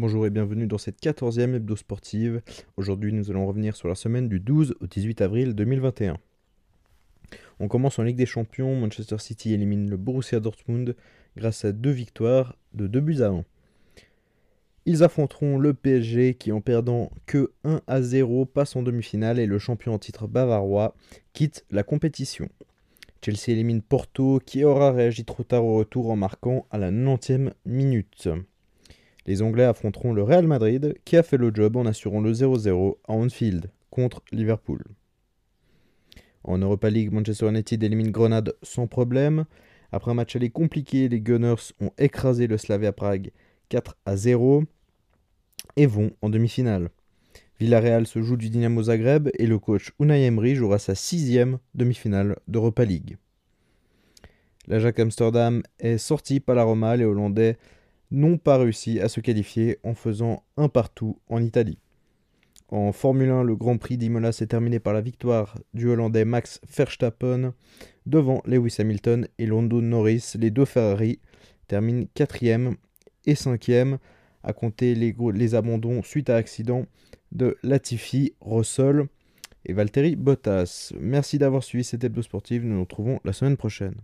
Bonjour et bienvenue dans cette 14e hebdo sportive. Aujourd'hui, nous allons revenir sur la semaine du 12 au 18 avril 2021. On commence en Ligue des Champions. Manchester City élimine le Borussia Dortmund grâce à deux victoires de 2 buts à 1. Ils affronteront le PSG qui, en perdant que 1 à 0, passe en demi-finale et le champion en titre bavarois quitte la compétition. Chelsea élimine Porto qui aura réagi trop tard au retour en marquant à la 90e minute. Les Anglais affronteront le Real Madrid qui a fait le job en assurant le 0-0 à Anfield contre Liverpool. En Europa League, Manchester United élimine Grenade sans problème. Après un match aller compliqué, les Gunners ont écrasé le Slavia Prague 4 à 0 et vont en demi-finale. Villarreal se joue du Dynamo Zagreb et le coach Unai Emery jouera sa sixième demi-finale d'Europa League. L'Ajax Amsterdam est sorti par la Roma, les Hollandais n'ont pas réussi à se qualifier en faisant un partout en Italie. En Formule 1, le Grand Prix d'Imola s'est terminé par la victoire du Hollandais Max Verstappen devant Lewis Hamilton et Lando Norris. Les deux Ferrari terminent 4e et 5e à compter les, les abandons suite à accident de Latifi, Russell et Valtteri Bottas. Merci d'avoir suivi cette hebdo sportive. Nous nous retrouvons la semaine prochaine.